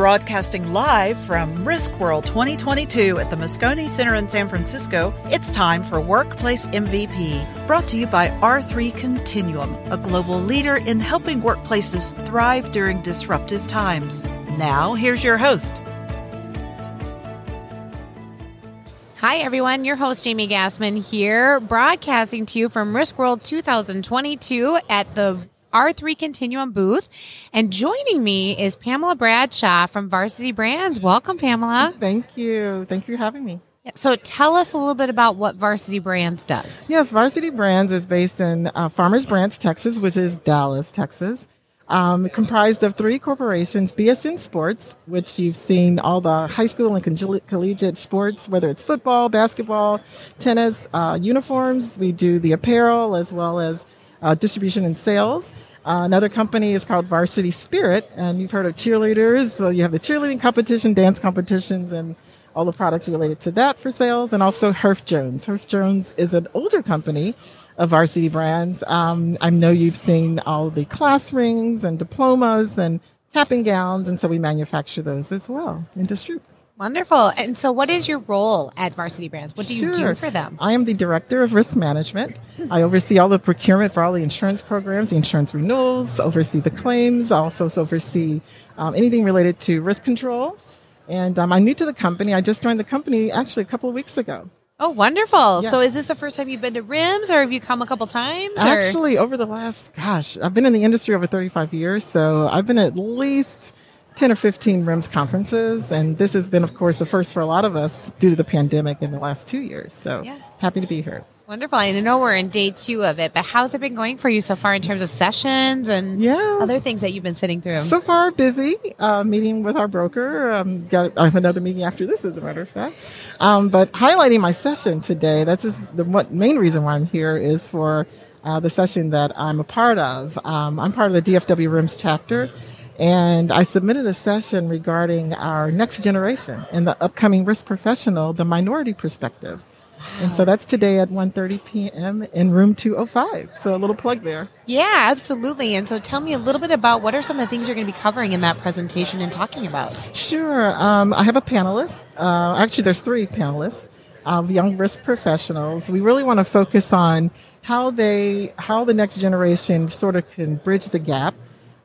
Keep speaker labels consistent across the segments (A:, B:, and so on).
A: Broadcasting live from Risk World 2022 at the Moscone Center in San Francisco, it's time for Workplace MVP, brought to you by R3 Continuum, a global leader in helping workplaces thrive during disruptive times. Now, here's your host.
B: Hi, everyone. Your host, Jamie Gassmann, here, broadcasting to you from Risk World 2022 at the R3 Continuum booth. And joining me is Pamela Bradshaw from Varsity Brands. Welcome, Pamela.
C: Thank you. Thank you for having me.
B: So tell us a little bit about what Varsity Brands does.
C: Yes, Varsity Brands is based in uh, Farmers Branch, Texas, which is Dallas, Texas. Um, comprised of three corporations, BSN Sports, which you've seen all the high school and collegiate sports, whether it's football, basketball, tennis, uh, uniforms. We do the apparel as well as uh, distribution and sales. Uh, another company is called Varsity Spirit, and you've heard of cheerleaders. So you have the cheerleading competition, dance competitions, and all the products related to that for sales, and also Herff Jones. Herff Jones is an older company of Varsity Brands. Um, I know you've seen all the class rings and diplomas and cap and gowns, and so we manufacture those as well and distribute.
B: Wonderful. And so, what is your role at Varsity Brands? What do you
C: sure.
B: do for them?
C: I am the director of risk management. I oversee all the procurement for all the insurance programs, the insurance renewals, oversee the claims, I also oversee um, anything related to risk control. And um, I'm new to the company. I just joined the company actually a couple of weeks ago.
B: Oh, wonderful. So, is this the first time you've been to RIMS or have you come a couple times? Or?
C: Actually, over the last, gosh, I've been in the industry over 35 years. So, I've been at least 10 or 15 RIMS conferences. And this has been, of course, the first for a lot of us due to the pandemic in the last two years. So yeah. happy to be here.
B: Wonderful. And I know we're in day two of it, but how's it been going for you so far in terms of sessions and yes. other things that you've been sitting through?
C: So far, busy. Uh, meeting with our broker. Um, got, I have another meeting after this, as a matter of fact. Um, but highlighting my session today, that's just the what, main reason why I'm here is for uh, the session that I'm a part of. Um, I'm part of the DFW RIMS chapter. And I submitted a session regarding our next generation and the upcoming risk professional, the minority perspective. And so that's today at 1.30 p.m. in room 205. So a little plug there.
B: Yeah, absolutely. And so tell me a little bit about what are some of the things you're going to be covering in that presentation and talking about?
C: Sure. Um, I have a panelist. Uh, actually, there's three panelists of young risk professionals. We really want to focus on how they, how the next generation sort of can bridge the gap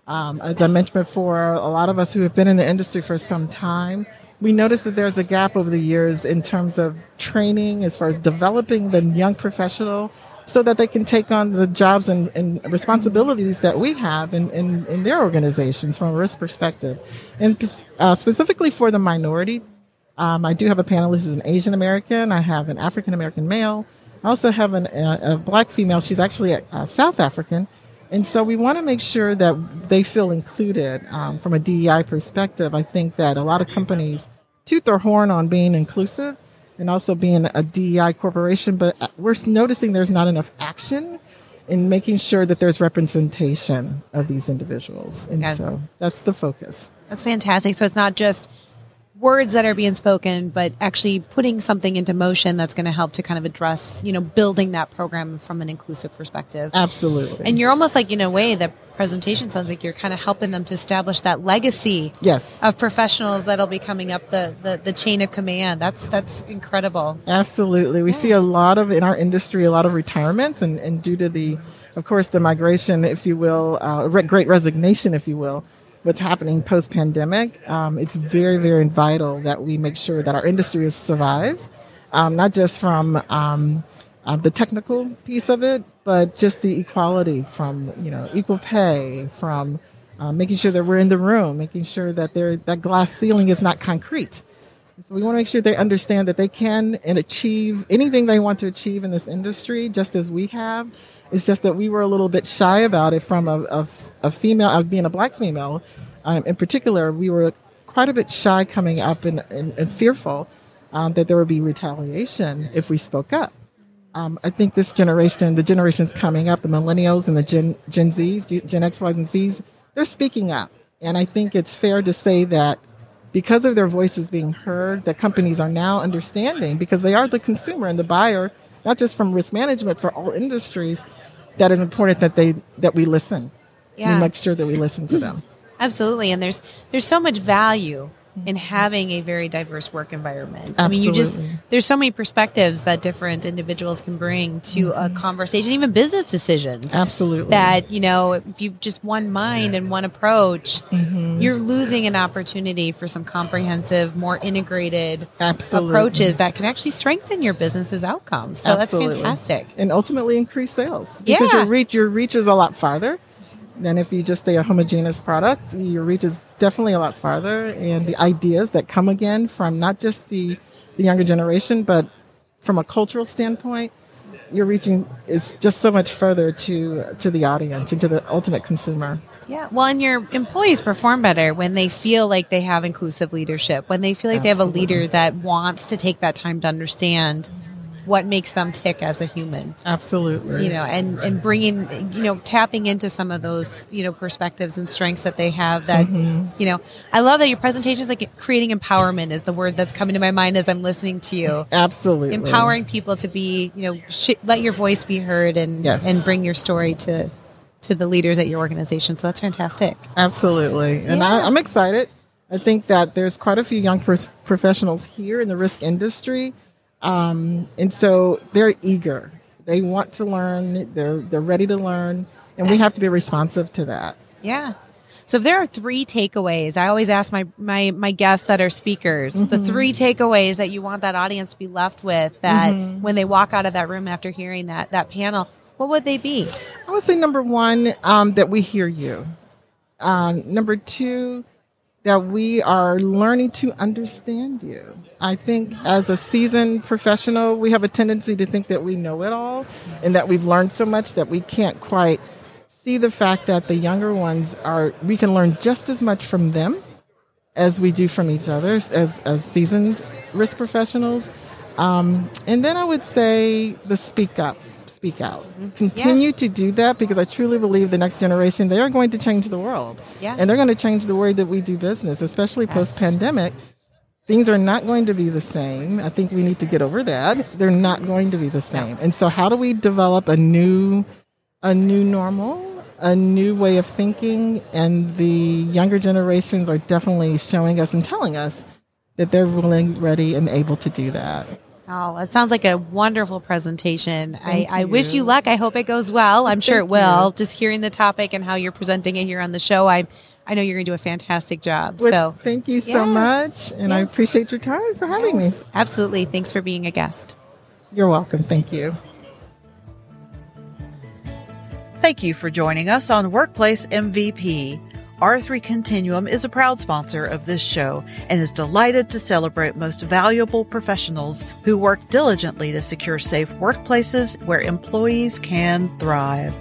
C: um, as I mentioned before, a lot of us who have been in the industry for some time, we notice that there's a gap over the years in terms of training, as far as developing the young professional so that they can take on the jobs and, and responsibilities that we have in, in, in, their organizations from a risk perspective. And uh, specifically for the minority, um, I do have a panelist who's an Asian American. I have an African American male. I also have an, a, a, black female. She's actually a, a South African. And so we want to make sure that they feel included um, from a DEI perspective. I think that a lot of companies toot their horn on being inclusive and also being a DEI corporation, but we're noticing there's not enough action in making sure that there's representation of these individuals. And yeah. so that's the focus.
B: That's fantastic. So it's not just words that are being spoken, but actually putting something into motion that's going to help to kind of address, you know, building that program from an inclusive perspective.
C: Absolutely.
B: And you're almost like, in a way, the presentation sounds like you're kind of helping them to establish that legacy
C: yes.
B: of professionals that'll be coming up the, the, the chain of command. That's that's incredible.
C: Absolutely. We yeah. see a lot of, in our industry, a lot of retirements and, and due to the, of course, the migration, if you will, uh, great resignation, if you will, what's happening post pandemic, um, it's very, very vital that we make sure that our industry survives, um, not just from um, uh, the technical piece of it, but just the equality from, you know, equal pay, from uh, making sure that we're in the room, making sure that there, that glass ceiling is not concrete. So we want to make sure they understand that they can and achieve anything they want to achieve in this industry, just as we have it's just that we were a little bit shy about it from a, a, a female, uh, being a black female um, in particular, we were quite a bit shy coming up and, and, and fearful um, that there would be retaliation if we spoke up. Um, I think this generation, the generations coming up, the millennials and the Gen, Gen Zs, Gen X, Y, and Zs, they're speaking up. And I think it's fair to say that because of their voices being heard, that companies are now understanding because they are the consumer and the buyer not just from risk management for all industries, that is important that they that we listen. Yeah. We make sure that we listen to them.
B: Absolutely. And there's there's so much value in having a very diverse work environment. I mean, you just there's so many perspectives that different individuals can bring to a conversation, even business decisions.
C: Absolutely.
B: That you know, if you've just one mind and one approach,
C: Mm-hmm.
B: you're losing an opportunity for some comprehensive, more integrated
C: Absolutely.
B: approaches that can actually strengthen your business's outcomes. So
C: Absolutely.
B: that's fantastic.
C: And ultimately increase sales. Because
B: Yeah.
C: your reach your reach is a lot farther than if you just stay a homogeneous product. Your reach is definitely a lot farther and the ideas that come again from not just the, the younger generation, but from a cultural standpoint, your reaching is just so much further to to the audience and to the ultimate consumer.
B: Yeah. Well, and your employees perform better when they feel like they have inclusive leadership, when they feel like they have a leader that wants to take that time to understand what makes them tick as a human.
C: Absolutely.
B: You know, and and bringing, you know, tapping into some of those, you know, perspectives and strengths that they have. That, mm-hmm. you know, I love that your presentation is like creating empowerment is the word that's coming to my mind as I'm listening to you.
C: Absolutely.
B: Empowering people to be, you know, sh- let your voice be heard and
C: Yes.
B: and bring your story to to the leaders at your organization. So that's fantastic.
C: Absolutely. And
B: Yeah.
C: I, I'm excited. I think that there's quite a few young professionals here in the risk industry. Um, and so they're eager. They want to learn. They're, they're ready to learn. And we have to be responsive to that.
B: Yeah. So if there are three takeaways, I always ask my my my guests that are speakers, the three takeaways that you want that audience to be left with that when they walk out of that room after hearing that that panel, what would they be?
C: I would say number one, um, that we hear you. Um, number two, that we are learning to understand you. I think as a seasoned professional, we have a tendency to think that we know it all and that we've learned so much that we can't quite see the fact that the younger ones are, we can learn just as much from them as we do from each other as, as seasoned risk professionals. Um, and then I would say the speak up, speak out. Mm-hmm. Continue to do that because I truly believe the next generation, they are going to change the world.
B: Yeah.
C: And they're going to change the way that we do business, especially post pandemic. Things are not going to be the same. I think we need to get over that. They're not going to be the same. And so how do we develop a new a new normal, a new way of thinking, and the younger generations are definitely showing us and telling us that they're willing, ready, and able to do that.
B: Oh, it sounds like a wonderful presentation. I, I wish you
C: you.
B: luck. I hope it goes well. I'm sure it will.
C: you.
B: Just hearing the topic and how you're presenting it here on the show, I I know you're going to do a fantastic job.
C: Well,
B: so
C: thank you so
B: Yeah.
C: much, and I appreciate your time for having me.
B: absolutely, thanks for being a guest.
C: You're welcome. Thank you.
A: Thank you for joining us on Workplace MVP. R3 Continuum is a proud sponsor of this show and is delighted to celebrate most valuable professionals who work diligently to secure safe workplaces where employees can thrive.